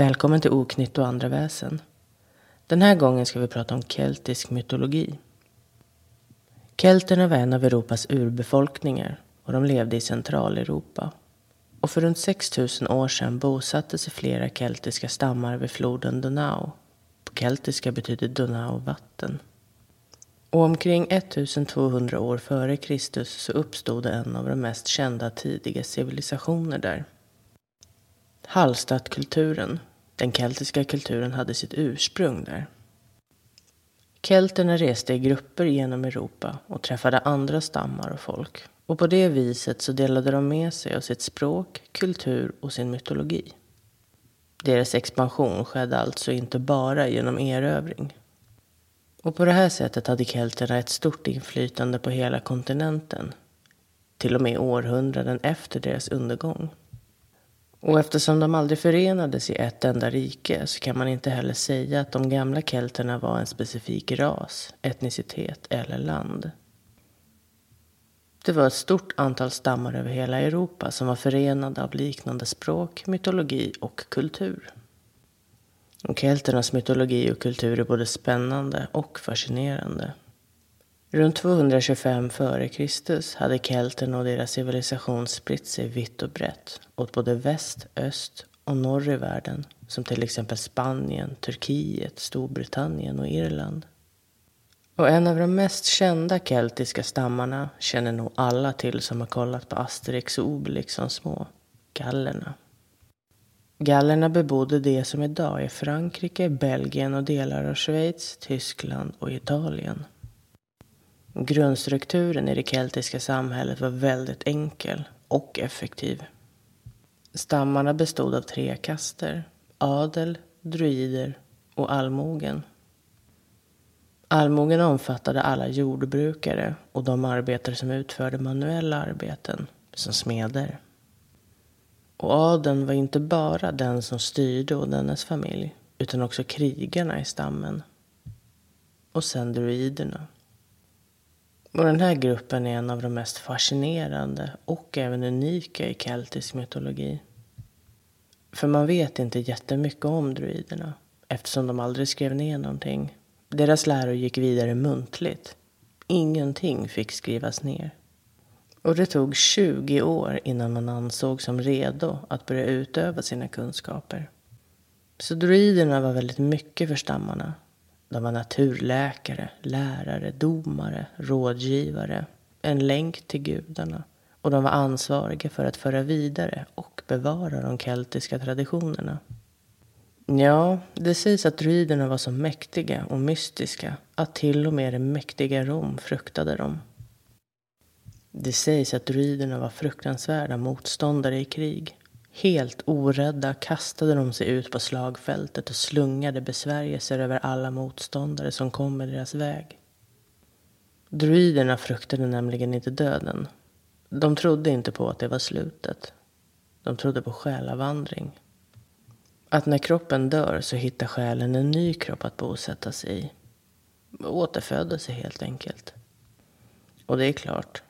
Välkommen till Oknytt och andra väsen. Den här gången ska vi prata om keltisk mytologi. Kelterna var en av Europas urbefolkningar och de levde i Centraleuropa. Och för runt 6000 år sedan bosatte sig flera keltiska stammar vid floden Donau. På keltiska betyder Donau vatten. Och omkring 1200 år före Kristus så uppstod en av de mest kända tidiga civilisationer där. Hallstattkulturen, den keltiska kulturen, hade sitt ursprung där. Kelterna reste i grupper genom Europa och träffade andra stammar och folk. Och på det viset så delade de med sig av sitt språk, kultur och sin mytologi. Deras expansion skedde alltså inte bara genom erövring. Och på det här sättet hade kelterna ett stort inflytande på hela kontinenten. Till och med århundraden efter deras undergång. Och eftersom de aldrig förenades i ett enda rike så kan man inte heller säga att de gamla kelterna var en specifik ras, etnicitet eller land. Det var ett stort antal stammar över hela Europa som var förenade av liknande språk, mytologi och kultur. Och kelternas mytologi och kultur är både spännande och fascinerande. Runt 225 f.Kr. hade kelterna och deras civilisation spritt sig vitt och brett åt både väst, öst och norr i världen som till exempel Spanien, Turkiet, Storbritannien och Irland. Och en av de mest kända keltiska stammarna känner nog alla till som har kollat på Asterix och Obelix som små. Gallerna. Gallerna bebodde det som idag är Frankrike, Belgien och delar av Schweiz, Tyskland och Italien. Grundstrukturen i det keltiska samhället var väldigt enkel och effektiv. Stammarna bestod av tre kaster, adel, druider och allmogen. Allmogen omfattade alla jordbrukare och de arbetare som utförde manuella arbeten, som smeder. Och adeln var inte bara den som styrde och dennes familj, utan också krigarna i stammen. Och sen druiderna. Och den här gruppen är en av de mest fascinerande och även unika i keltisk mytologi. För man vet inte jättemycket om druiderna eftersom de aldrig skrev ner någonting. Deras läror gick vidare muntligt. Ingenting fick skrivas ner. Och det tog 20 år innan man ansåg som redo att börja utöva sina kunskaper. Så druiderna var väldigt mycket för stammarna de var naturläkare, lärare, domare, rådgivare, en länk till gudarna. Och de var ansvariga för att föra vidare och bevara de keltiska traditionerna. Ja, det sägs att druiderna var så mäktiga och mystiska att till och med det mäktiga Rom fruktade dem. Det sägs att druiderna var fruktansvärda motståndare i krig. Helt orädda kastade de sig ut på slagfältet och slungade besvärjelser över alla motståndare som kom i deras väg. Druiderna fruktade nämligen inte döden. De trodde inte på att det var slutet. De trodde på själavandring. Att när kroppen dör så hittar själen en ny kropp att bosätta sig i. Återfödelse, sig helt enkelt. Och det är klart,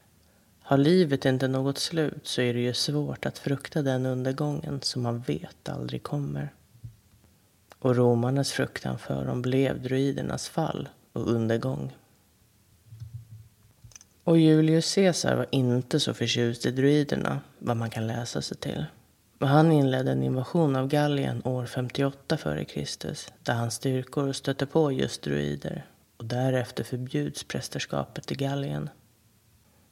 har livet inte något slut så är det ju svårt att frukta den undergången som man vet aldrig kommer. Och romarnas fruktan för dem blev druidernas fall och undergång. Och Julius Caesar var inte så förtjust i druiderna, vad man kan läsa sig till. Men han inledde en invasion av Gallien år 58 f.Kr. där hans styrkor stötte på just druider. Och därefter förbjuds prästerskapet i Gallien.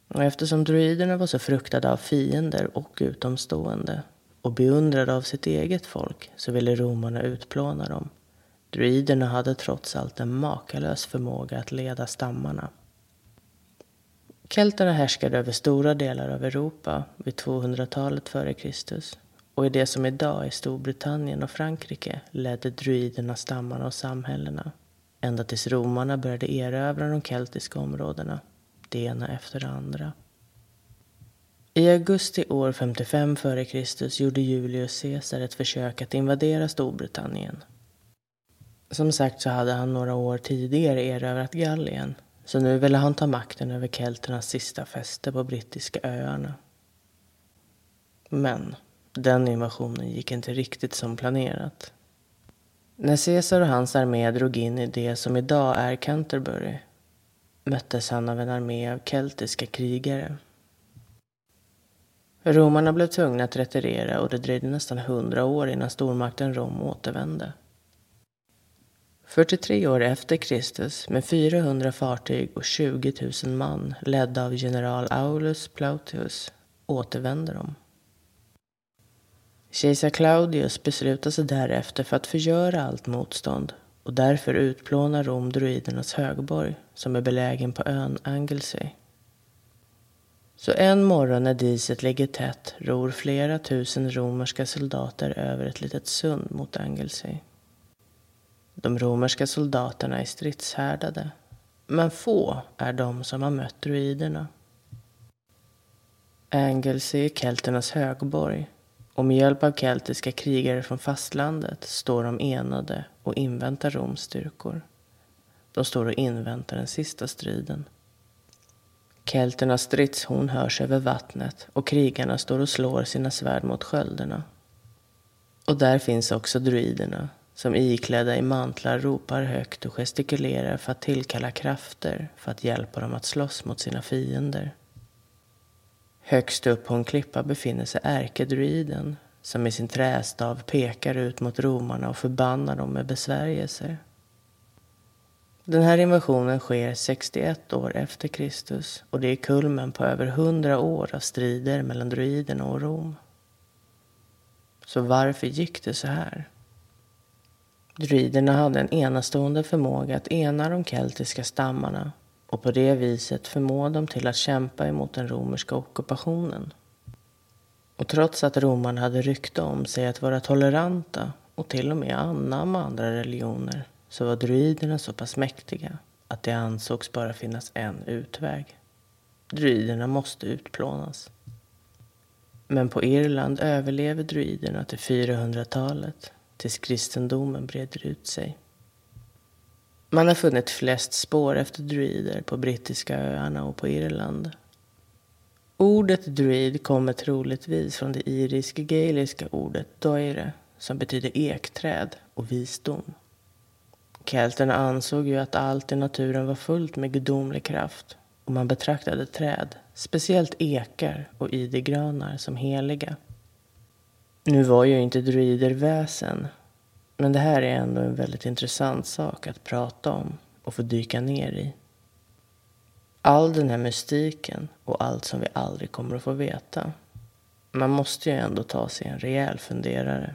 Och eftersom druiderna var så fruktade av fiender och utomstående och beundrade av sitt eget folk så ville romarna utplåna dem. Druiderna hade trots allt en makalös förmåga att leda stammarna. Kelterna härskade över stora delar av Europa vid 200-talet f.Kr. Och i det som idag är Storbritannien och Frankrike ledde druiderna stammarna och samhällena. Ända tills romarna började erövra de keltiska områdena det ena efter det andra. I augusti år 55 f.Kr. gjorde Julius Caesar ett försök att invadera Storbritannien. Som sagt så hade han några år tidigare erövrat Gallien så nu ville han ta makten över kelternas sista fäste på brittiska öarna. Men den invasionen gick inte riktigt som planerat. När Caesar och hans armé drog in i det som idag är Canterbury möttes han av en armé av keltiska krigare. Romarna blev tvungna att retirera och det dröjde nästan hundra år innan stormakten Rom återvände. 43 år efter Kristus med 400 fartyg och 20 000 man ledda av general Aulus Plautius återvände de. Kejsar Claudius beslutade sig därefter för att förgöra allt motstånd och därför utplånar Rom druidernas högborg som är belägen på ön Anglesey. Så en morgon när diset ligger tätt ror flera tusen romerska soldater över ett litet sund mot Anglesey. De romerska soldaterna är stridshärdade, men få är de som har mött druiderna. Anglesey är kelternas högborg och med hjälp av keltiska krigare från fastlandet står de enade och inväntar Roms styrkor. De står och inväntar den sista striden. Kelternas stridshorn hörs över vattnet och krigarna står och slår sina svärd mot skölderna. Och där finns också druiderna som iklädda i mantlar ropar högt och gestikulerar för att tillkalla krafter för att hjälpa dem att slåss mot sina fiender. Högst upp på en klippa befinner sig ärkedruiden som med sin trästav pekar ut mot romarna och förbannar dem med besvärjelser. Den här invasionen sker 61 år efter Kristus och det är kulmen på över 100 år av strider mellan druiderna och Rom. Så varför gick det så här? Druiderna hade en enastående förmåga att ena de keltiska stammarna och på det viset förmå dem till att kämpa emot den romerska ockupationen. Och trots att romarna hade rykte om sig att vara toleranta och till och med anamma andra religioner så var druiderna så pass mäktiga att det ansågs bara finnas en utväg. Druiderna måste utplånas. Men på Irland överlever druiderna till 400-talet tills kristendomen breder ut sig. Man har funnit flest spår efter druider på brittiska öarna och på Irland. Ordet druid kommer troligtvis från det irisk-gaeliska ordet doire som betyder ekträd och visdom. Kelterna ansåg ju att allt i naturen var fullt med gudomlig kraft och man betraktade träd, speciellt ekar och idegranar, som heliga. Nu var ju inte druider väsen, men det här är ändå en väldigt intressant sak att prata om och få dyka ner i. All den här mystiken och allt som vi aldrig kommer att få veta. Man måste ju ändå ta sig en rejäl funderare.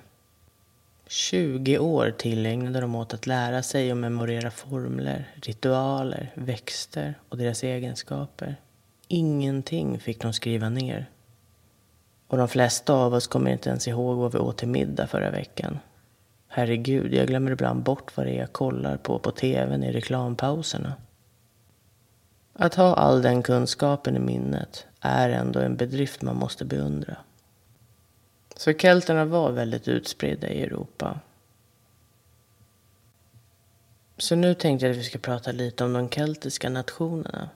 20 år tillägnade de åt att lära sig och memorera formler, ritualer, växter och deras egenskaper. Ingenting fick de skriva ner. Och de flesta av oss kommer inte ens ihåg vad vi åt till middag förra veckan. Herregud, jag glömmer ibland bort vad det är jag kollar på på tvn i reklampauserna. Att ha all den kunskapen i minnet är ändå en bedrift man måste beundra. Så kelterna var väldigt utspridda i Europa. Så nu tänkte jag att vi ska prata lite om de keltiska nationerna.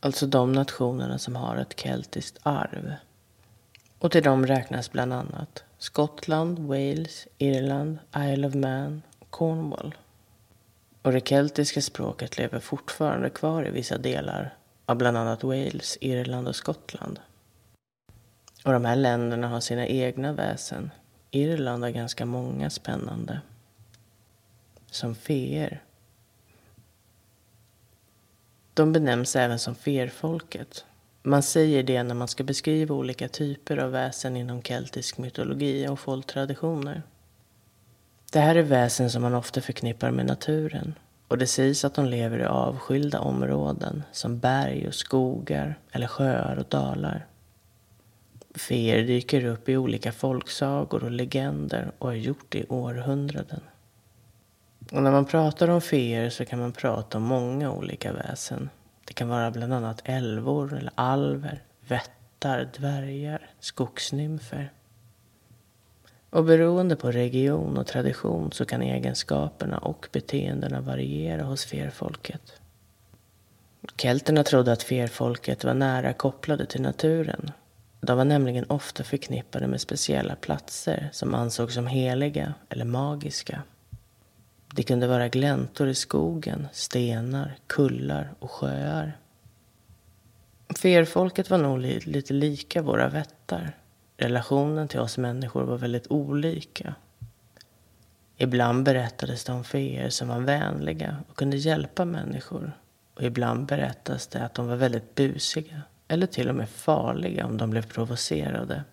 Alltså de nationerna som har ett keltiskt arv. Och till dem räknas bland annat Skottland, Wales, Irland, Isle of Man och Cornwall. Och det keltiska språket lever fortfarande kvar i vissa delar av bland annat Wales, Irland och Skottland. Och de här länderna har sina egna väsen. Irland har ganska många spännande. Som feer. De benämns även som ferfolket. Man säger det när man ska beskriva olika typer av väsen inom keltisk mytologi och folktraditioner. Det här är väsen som man ofta förknippar med naturen och det sägs att de lever i avskilda områden som berg och skogar eller sjöar och dalar. Feer dyker upp i olika folksagor och legender och har gjort det i århundraden. Och när man pratar om feer så kan man prata om många olika väsen. Det kan vara bland annat älvor eller alver, vättar, dvärgar, skogsnymfer. Och beroende på region och tradition så kan egenskaperna och beteendena variera hos ferfolket. Kelterna trodde att ferfolket var nära kopplade till naturen. De var nämligen ofta förknippade med speciella platser som ansågs som heliga eller magiska. Det kunde vara gläntor i skogen, stenar, kullar och sjöar. Ferfolket var nog lite lika våra vättar. Relationen till oss människor var väldigt olika. Ibland berättades det om feer som var vänliga och kunde hjälpa människor. Och ibland berättas det att de var väldigt busiga eller till och med farliga om de blev provocerade.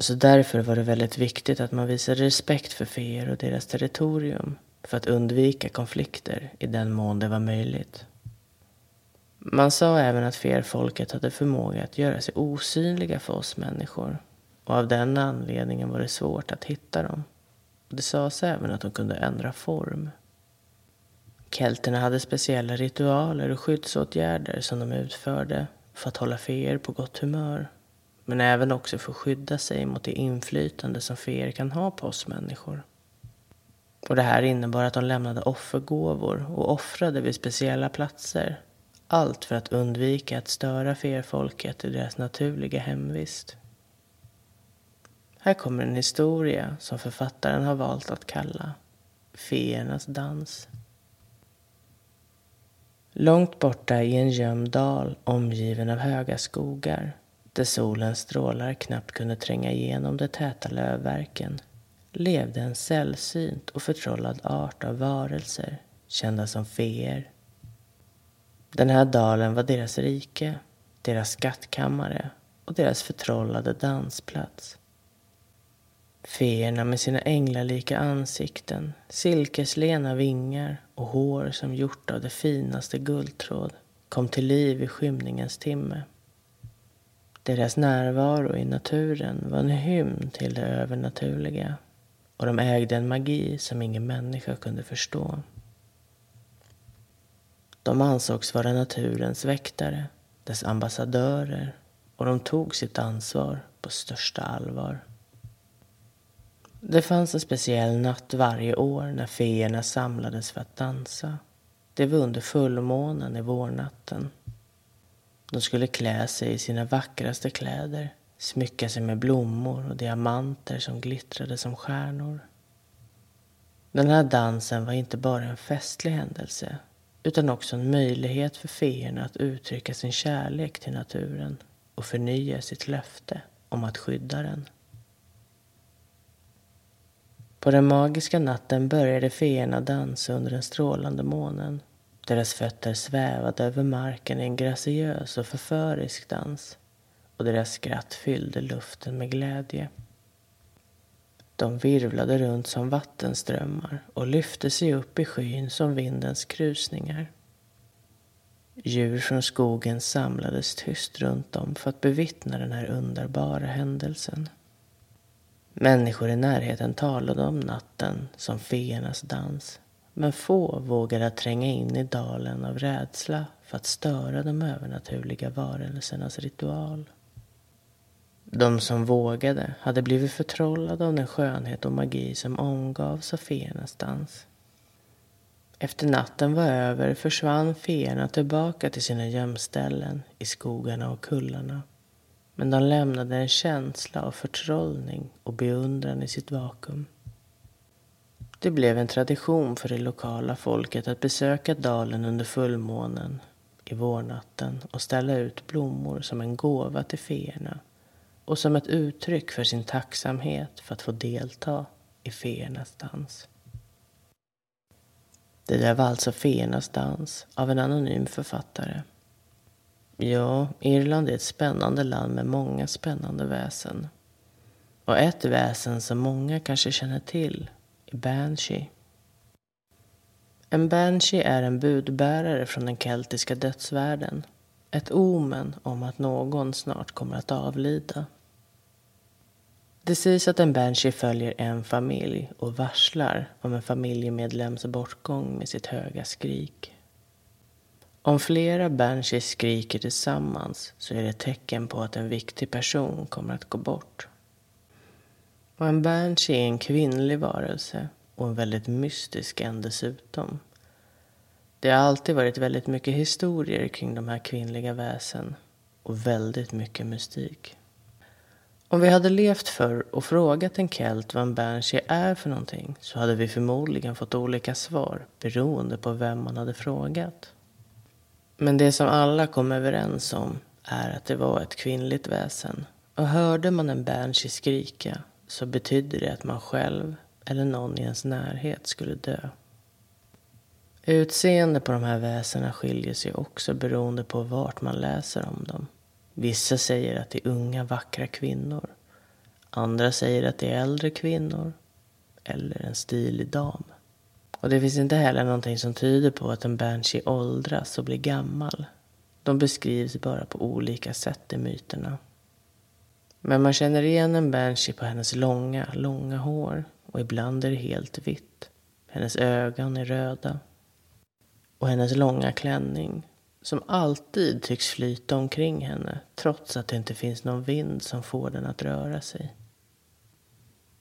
Så därför var det väldigt viktigt att man visade respekt för feer och deras territorium för att undvika konflikter i den mån det var möjligt. Man sa även att ferfolket hade förmåga att göra sig osynliga för oss människor och av den anledningen var det svårt att hitta dem. Det sades även att de kunde ändra form. Kelterna hade speciella ritualer och skyddsåtgärder som de utförde för att hålla feer på gott humör. Men även också för att skydda sig mot det inflytande som feer kan ha på oss människor. Och det här innebar att de lämnade offergåvor och offrade vid speciella platser. Allt för att undvika att störa feerfolket i deras naturliga hemvist. Här kommer en historia som författaren har valt att kalla Feernas dans. Långt borta i en gömd dal omgiven av höga skogar där solens strålar knappt kunde tränga igenom de täta lövverken levde en sällsynt och förtrollad art av varelser kända som feer. Den här dalen var deras rike, deras skattkammare och deras förtrollade dansplats. Feerna med sina änglalika ansikten, silkeslena vingar och hår som gjort av det finaste guldtråd kom till liv i skymningens timme. Deras närvaro i naturen var en hymn till det övernaturliga och de ägde en magi som ingen människa kunde förstå. De ansågs vara naturens väktare, dess ambassadörer och de tog sitt ansvar på största allvar. Det fanns en speciell natt varje år när feerna samlades för att dansa. Det var under fullmånen i vårnatten. De skulle klä sig i sina vackraste kläder, smycka sig med blommor och diamanter som glittrade som stjärnor. Den här dansen var inte bara en festlig händelse utan också en möjlighet för feerna att uttrycka sin kärlek till naturen och förnya sitt löfte om att skydda den. På den magiska natten började feerna dansa under den strålande månen. Deras fötter svävade över marken i en graciös och förförisk dans och deras skratt fyllde luften med glädje. De virvlade runt som vattenströmmar och lyfte sig upp i skyn som vindens krusningar. Djur från skogen samlades tyst runt dem för att bevittna den här underbara händelsen. Människor i närheten talade om natten som feernas dans. Men få vågade tränga in i dalen av rädsla för att störa de övernaturliga varelsernas ritual. De som vågade hade blivit förtrollade av den skönhet och magi som omgavs av dans. Efter natten var över försvann feerna tillbaka till sina gömställen i skogarna och kullarna. Men de lämnade en känsla av förtrollning och beundran i sitt vakuum. Det blev en tradition för det lokala folket att besöka dalen under fullmånen i vårnatten och ställa ut blommor som en gåva till feerna och som ett uttryck för sin tacksamhet för att få delta i feernas dans. Det där var alltså feernas dans av en anonym författare. Ja, Irland är ett spännande land med många spännande väsen. Och ett väsen som många kanske känner till Banshee. En Banshee är en budbärare från den keltiska dödsvärlden. Ett omen om att någon snart kommer att avlida. Det sägs att en Banshee följer en familj och varslar om en familjemedlems bortgång med sitt höga skrik. Om flera banshees skriker tillsammans så är det ett tecken på att en viktig person kommer att gå bort. Och en banshee är en kvinnlig varelse och en väldigt mystisk en dessutom. Det har alltid varit väldigt mycket historier kring de här kvinnliga väsen och väldigt mycket mystik. Om vi hade levt förr och frågat en kelt vad en banshee är för någonting så hade vi förmodligen fått olika svar beroende på vem man hade frågat. Men det som alla kom överens om är att det var ett kvinnligt väsen. Och hörde man en banshee skrika så betydde det att man själv eller någon i ens närhet skulle dö. Utseende på de här väsena skiljer sig också beroende på vart man läser om dem. Vissa säger att det är unga vackra kvinnor. Andra säger att det är äldre kvinnor. Eller en stilig dam. Och det finns inte heller någonting som tyder på att en banshee åldras och blir gammal. De beskrivs bara på olika sätt i myterna. Men man känner igen en banshee på hennes långa, långa hår. Och ibland är det helt vitt. Hennes ögon är röda. Och hennes långa klänning som alltid tycks flyta omkring henne trots att det inte finns någon vind som får den att röra sig.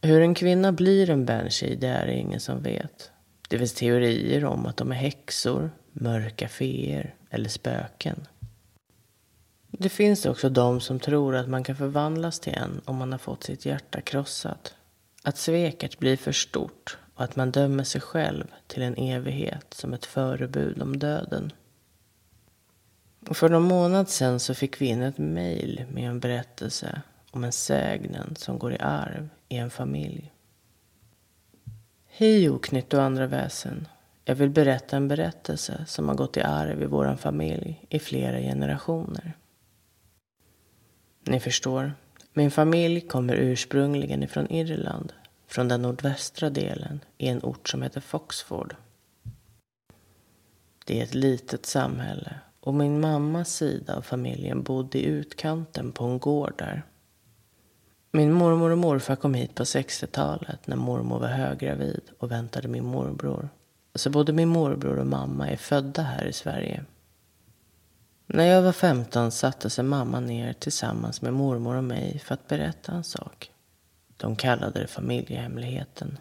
Hur en kvinna blir en banshee, det är det ingen som vet. Det finns teorier om att de är häxor, mörka feer eller spöken. Det finns också de som tror att man kan förvandlas till en om man har fått sitt hjärta krossat. Att sveket blir för stort och att man dömer sig själv till en evighet som ett förebud om döden. Och för någon månad sedan så fick vi in ett mejl med en berättelse om en sägnen som går i arv i en familj. Hej oknytt och andra väsen. Jag vill berätta en berättelse som har gått i arv i vår familj i flera generationer. Ni förstår, min familj kommer ursprungligen ifrån Irland, från den nordvästra delen i en ort som heter Foxford. Det är ett litet samhälle och min mammas sida av familjen bodde i utkanten på en gård där. Min mormor och morfar kom hit på 60-talet när mormor var höggravid och väntade min morbror. Så både min morbror och mamma är födda här i Sverige. När jag var 15 satte sig mamma ner tillsammans med mormor och mig för att berätta en sak. De kallade det familjehemligheten.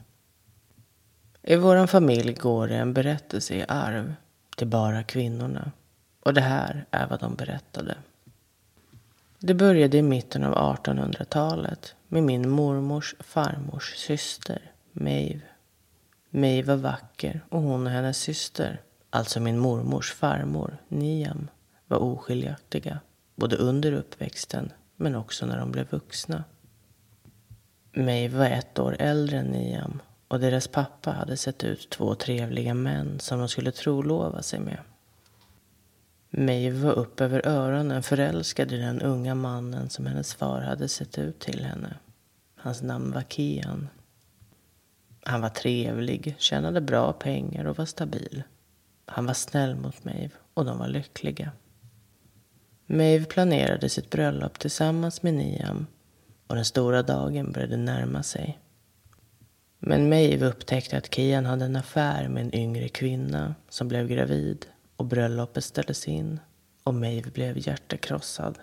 I vår familj går det en berättelse i arv till bara kvinnorna. Och det här är vad de berättade. Det började i mitten av 1800-talet med min mormors farmors syster, Maeve. Maeve var vacker och hon och hennes syster, alltså min mormors farmor, Niam, var oskiljaktiga. Både under uppväxten men också när de blev vuxna. Maeve var ett år äldre än Niam och deras pappa hade sett ut två trevliga män som de skulle trolova sig med. Maeve var upp över öronen förälskad i den unga mannen som hennes far hade sett ut till henne. Hans namn var Kian. Han var trevlig, tjänade bra pengar och var stabil. Han var snäll mot Maeve och de var lyckliga. Maeve planerade sitt bröllop tillsammans med Niam och den stora dagen började närma sig. Men Maeve upptäckte att Kian hade en affär med en yngre kvinna som blev gravid och bröllopet ställdes in och Maeve blev hjärtekrossad.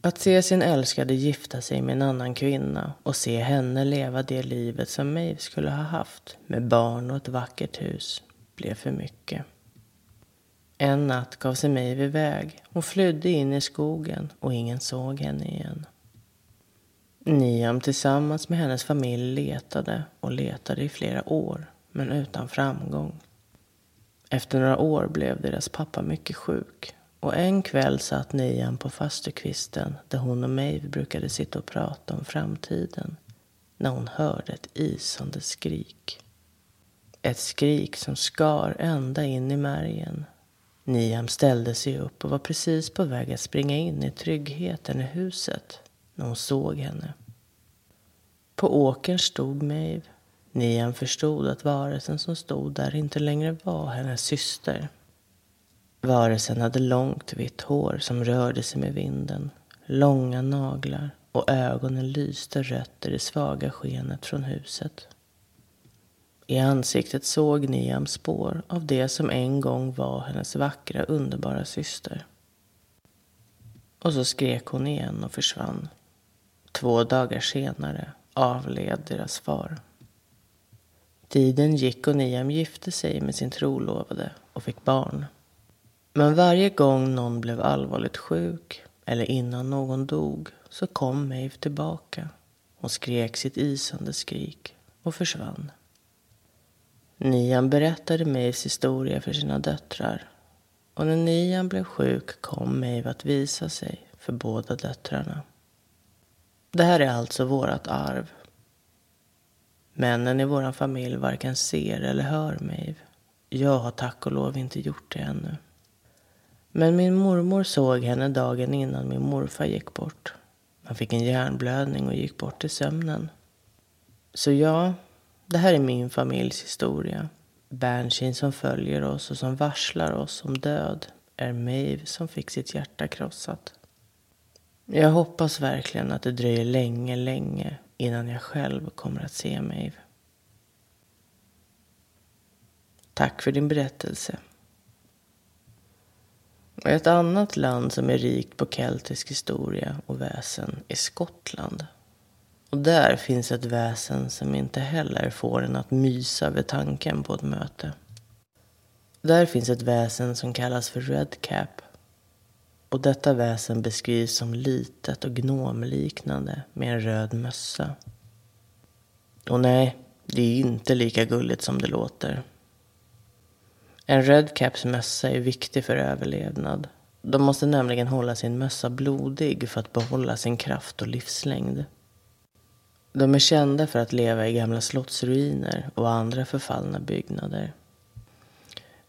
Att se sin älskade gifta sig med en annan kvinna och se henne leva det livet som Maeve skulle ha haft med barn och ett vackert hus blev för mycket. En natt gav sig Maeve iväg. Hon flydde in i skogen och ingen såg henne igen. Niam tillsammans med hennes familj letade och letade i flera år, men utan framgång. Efter några år blev deras pappa mycket sjuk och en kväll satt Niam på fastukvisten där hon och Maeve brukade sitta och prata om framtiden när hon hörde ett isande skrik. Ett skrik som skar ända in i märgen. Niam ställde sig upp och var precis på väg att springa in i tryggheten i huset när hon såg henne. På åkern stod Maeve Niam förstod att varelsen som stod där inte längre var hennes syster. Varelsen hade långt vitt hår som rörde sig med vinden, långa naglar och ögonen lyste rött i det svaga skenet från huset. I ansiktet såg Niam spår av det som en gång var hennes vackra, underbara syster. Och så skrek hon igen och försvann. Två dagar senare avled deras far. Tiden gick och Niam gifte sig med sin trolovade och fick barn. Men varje gång någon blev allvarligt sjuk eller innan någon dog så kom Maeve tillbaka. Hon skrek sitt isande skrik och försvann. Nian berättade Maves historia för sina döttrar. Och när Nian blev sjuk kom Maeve att visa sig för båda döttrarna. Det här är alltså vårt arv. Männen i vår familj varken ser eller hör Maeve. Jag har tack och lov inte gjort det ännu. Men min mormor såg henne dagen innan min morfar gick bort. Han fick en hjärnblödning och gick bort i sömnen. Så ja, det här är min familjs historia. Banshin som följer oss och som varslar oss om död är Maeve som fick sitt hjärta krossat. Jag hoppas verkligen att det dröjer länge, länge innan jag själv kommer att se Maeve. Tack för din berättelse. Ett annat land som är rikt på keltisk historia och väsen är Skottland. Och där finns ett väsen som inte heller får en att mysa vid tanken på ett möte. Där finns ett väsen som kallas för Redcap. Och detta väsen beskrivs som litet och gnomliknande med en röd mössa. Och nej, det är inte lika gulligt som det låter. En Redcaps mössa är viktig för överlevnad. De måste nämligen hålla sin mössa blodig för att behålla sin kraft och livslängd. De är kända för att leva i gamla slottsruiner och andra förfallna byggnader.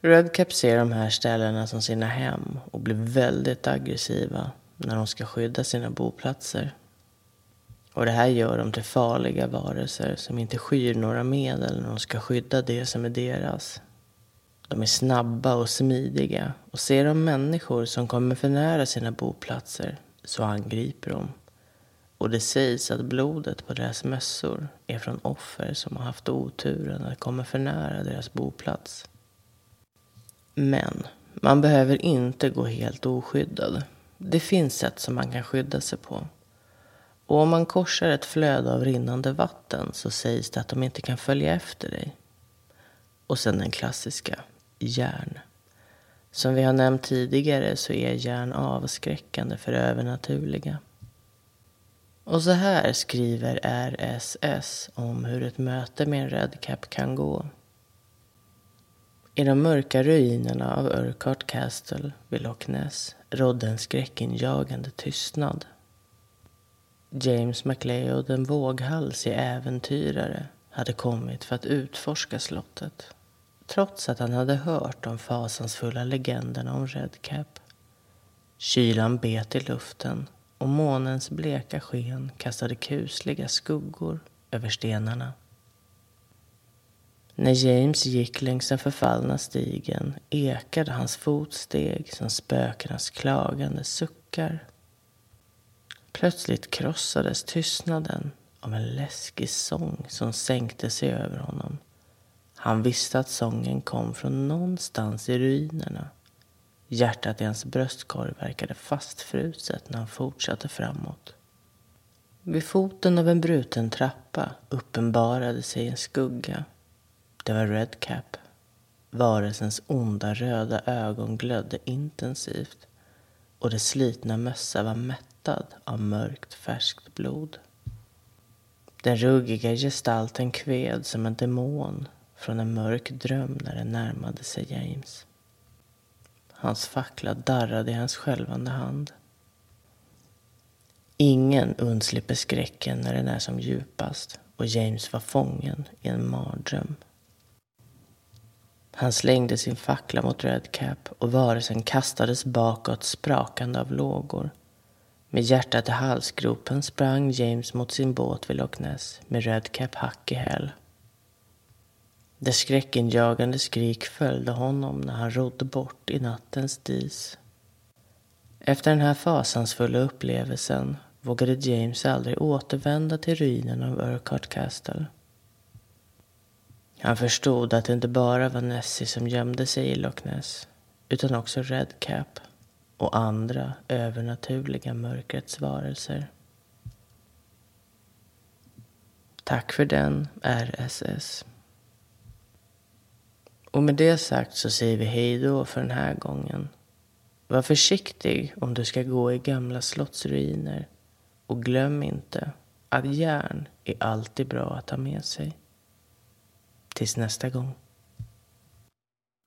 Redcap ser de här ställena som sina hem och blir väldigt aggressiva när de ska skydda sina boplatser. Och det här gör dem till farliga varelser som inte skyr några medel när de ska skydda det som är deras. De är snabba och smidiga och ser de människor som kommer för nära sina boplatser så angriper de. Och det sägs att blodet på deras mössor är från offer som har haft oturen att komma för nära deras boplats. Men man behöver inte gå helt oskyddad. Det finns sätt som man kan skydda sig på. Och om man korsar ett flöde av rinnande vatten så sägs det att de inte kan följa efter dig. Och sen den klassiska, järn. Som vi har nämnt tidigare så är järn avskräckande för övernaturliga. Och så här skriver RSS om hur ett möte med en redcap kan gå. I de mörka ruinerna av Urquhart Castle vid Loch Ness rådde en skräckinjagande tystnad. James MacLeod, en våghalsig äventyrare, hade kommit för att utforska slottet. Trots att han hade hört de fasansfulla legenderna om Redcap. Kylan bet i luften och månens bleka sken kastade kusliga skuggor över stenarna. När James gick längs den förfallna stigen ekade hans fotsteg som spökenas klagande suckar. Plötsligt krossades tystnaden av en läskig sång som sänkte sig över honom. Han visste att sången kom från någonstans i ruinerna. Hjärtat i hans bröstkorg verkade fastfruset när han fortsatte framåt. Vid foten av en bruten trappa uppenbarade sig en skugga det var Redcap. Varelsens onda röda ögon glödde intensivt och dess slitna mössa var mättad av mörkt färskt blod. Den ruggiga gestalten kved som en demon från en mörk dröm när den närmade sig James. Hans fackla darrade i hans skälvande hand. Ingen undslipper skräcken när den är som djupast och James var fången i en mardröm. Han slängde sin fackla mot Redcap och varelsen kastades bakåt sprakande av lågor. Med hjärtat i halsgropen sprang James mot sin båt vid Loch Ness med Redcap hack i häl. Det skräckinjagande skrik följde honom när han rodde bort i nattens dis. Efter den här fasansfulla upplevelsen vågade James aldrig återvända till ruinen av Urquhart Castle. Han förstod att det inte bara var Nessie som gömde sig i Loch Ness utan också Redcap och andra övernaturliga mörkrets varelser. Tack för den, RSS. Och med det sagt så säger vi hej då för den här gången. Var försiktig om du ska gå i gamla slottsruiner Och glöm inte att järn är alltid bra att ha med sig. Tills nästa gång.